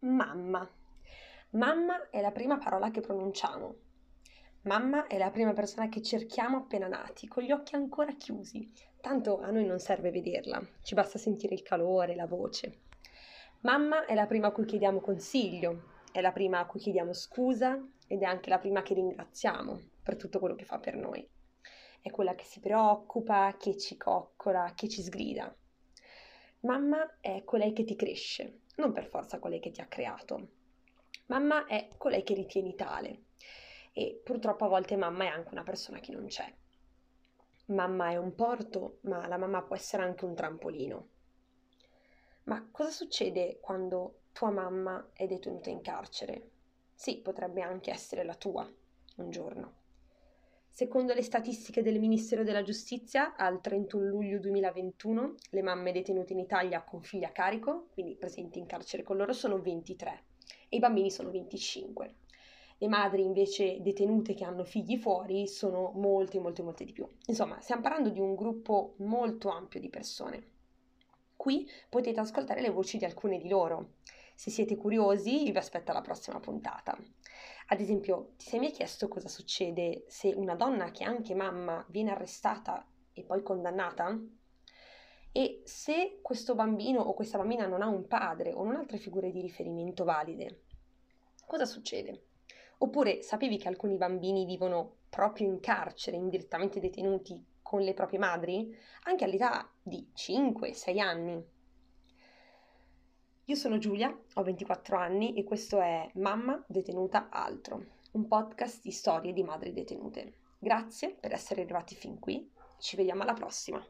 mamma. Mamma è la prima parola che pronunciamo. Mamma è la prima persona che cerchiamo appena nati, con gli occhi ancora chiusi. Tanto a noi non serve vederla, ci basta sentire il calore, la voce. Mamma è la prima a cui chiediamo consiglio, è la prima a cui chiediamo scusa ed è anche la prima che ringraziamo per tutto quello che fa per noi. È quella che si preoccupa, che ci coccola, che ci sgrida. Mamma è colei che ti cresce, non per forza colei che ti ha creato. Mamma è colei che ritieni tale e purtroppo a volte mamma è anche una persona che non c'è. Mamma è un porto, ma la mamma può essere anche un trampolino. Ma cosa succede quando tua mamma è detenuta in carcere? Sì, potrebbe anche essere la tua, un giorno. Secondo le statistiche del Ministero della Giustizia, al 31 luglio 2021 le mamme detenute in Italia con figli a carico, quindi presenti in carcere con loro, sono 23 e i bambini sono 25. Le madri invece detenute che hanno figli fuori sono molte, molte, molte di più. Insomma, stiamo parlando di un gruppo molto ampio di persone. Qui potete ascoltare le voci di alcune di loro. Se siete curiosi, vi aspetto alla prossima puntata. Ad esempio, ti sei mai chiesto cosa succede se una donna che è anche mamma viene arrestata e poi condannata? E se questo bambino o questa bambina non ha un padre o non altre figure di riferimento valide, cosa succede? Oppure sapevi che alcuni bambini vivono proprio in carcere, indirettamente detenuti con le proprie madri, anche all'età di 5-6 anni. Io sono Giulia, ho 24 anni e questo è Mamma detenuta altro, un podcast di storie di madri detenute. Grazie per essere arrivati fin qui, ci vediamo alla prossima.